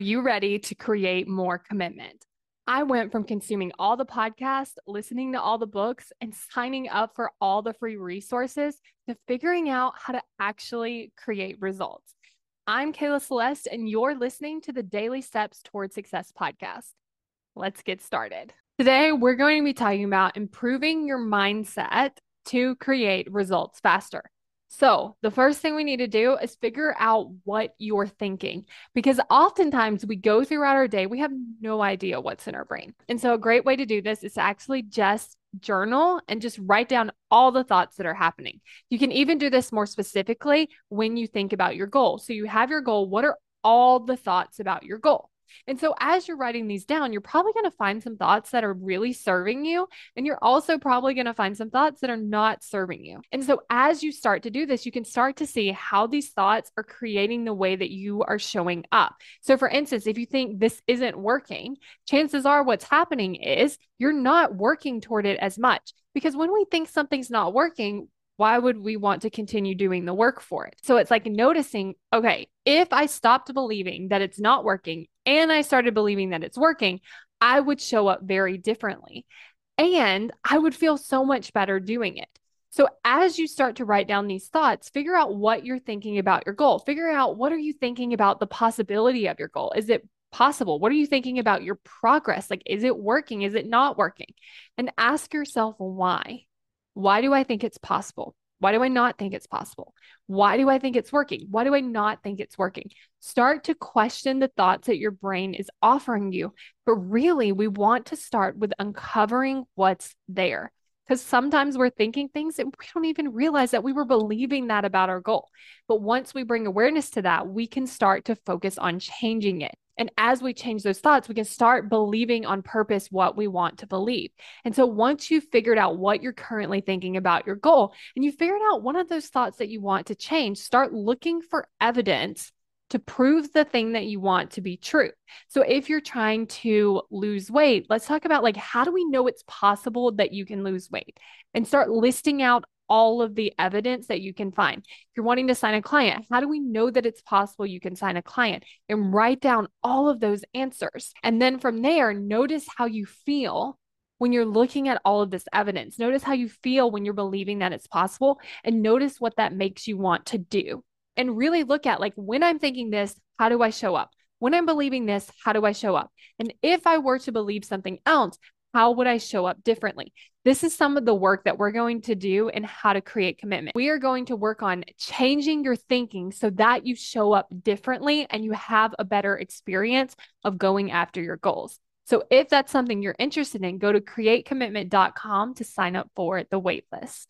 you ready to create more commitment? I went from consuming all the podcasts, listening to all the books, and signing up for all the free resources to figuring out how to actually create results. I'm Kayla Celeste, and you're listening to the Daily Steps Toward Success podcast. Let's get started. Today, we're going to be talking about improving your mindset to create results faster. So, the first thing we need to do is figure out what you're thinking because oftentimes we go throughout our day, we have no idea what's in our brain. And so, a great way to do this is to actually just journal and just write down all the thoughts that are happening. You can even do this more specifically when you think about your goal. So, you have your goal. What are all the thoughts about your goal? And so, as you're writing these down, you're probably going to find some thoughts that are really serving you. And you're also probably going to find some thoughts that are not serving you. And so, as you start to do this, you can start to see how these thoughts are creating the way that you are showing up. So, for instance, if you think this isn't working, chances are what's happening is you're not working toward it as much. Because when we think something's not working, why would we want to continue doing the work for it? So it's like noticing, okay, if I stopped believing that it's not working and I started believing that it's working, I would show up very differently. And I would feel so much better doing it. So as you start to write down these thoughts, figure out what you're thinking about your goal. Figure out what are you thinking about the possibility of your goal? Is it possible? What are you thinking about your progress? Like is it working? Is it not working? And ask yourself why. Why do I think it's possible? Why do I not think it's possible? Why do I think it's working? Why do I not think it's working? Start to question the thoughts that your brain is offering you. But really, we want to start with uncovering what's there. Because sometimes we're thinking things and we don't even realize that we were believing that about our goal. But once we bring awareness to that, we can start to focus on changing it. And as we change those thoughts, we can start believing on purpose what we want to believe. And so once you've figured out what you're currently thinking about your goal and you figured out one of those thoughts that you want to change, start looking for evidence to prove the thing that you want to be true. So if you're trying to lose weight, let's talk about like how do we know it's possible that you can lose weight and start listing out all of the evidence that you can find. If you're wanting to sign a client, how do we know that it's possible you can sign a client? And write down all of those answers. And then from there, notice how you feel when you're looking at all of this evidence. Notice how you feel when you're believing that it's possible and notice what that makes you want to do. And really look at like when I'm thinking this, how do I show up? When I'm believing this, how do I show up? And if I were to believe something else, how would I show up differently? This is some of the work that we're going to do and how to create commitment. We are going to work on changing your thinking so that you show up differently and you have a better experience of going after your goals. So if that's something you're interested in, go to createcommitment.com to sign up for the waitlist.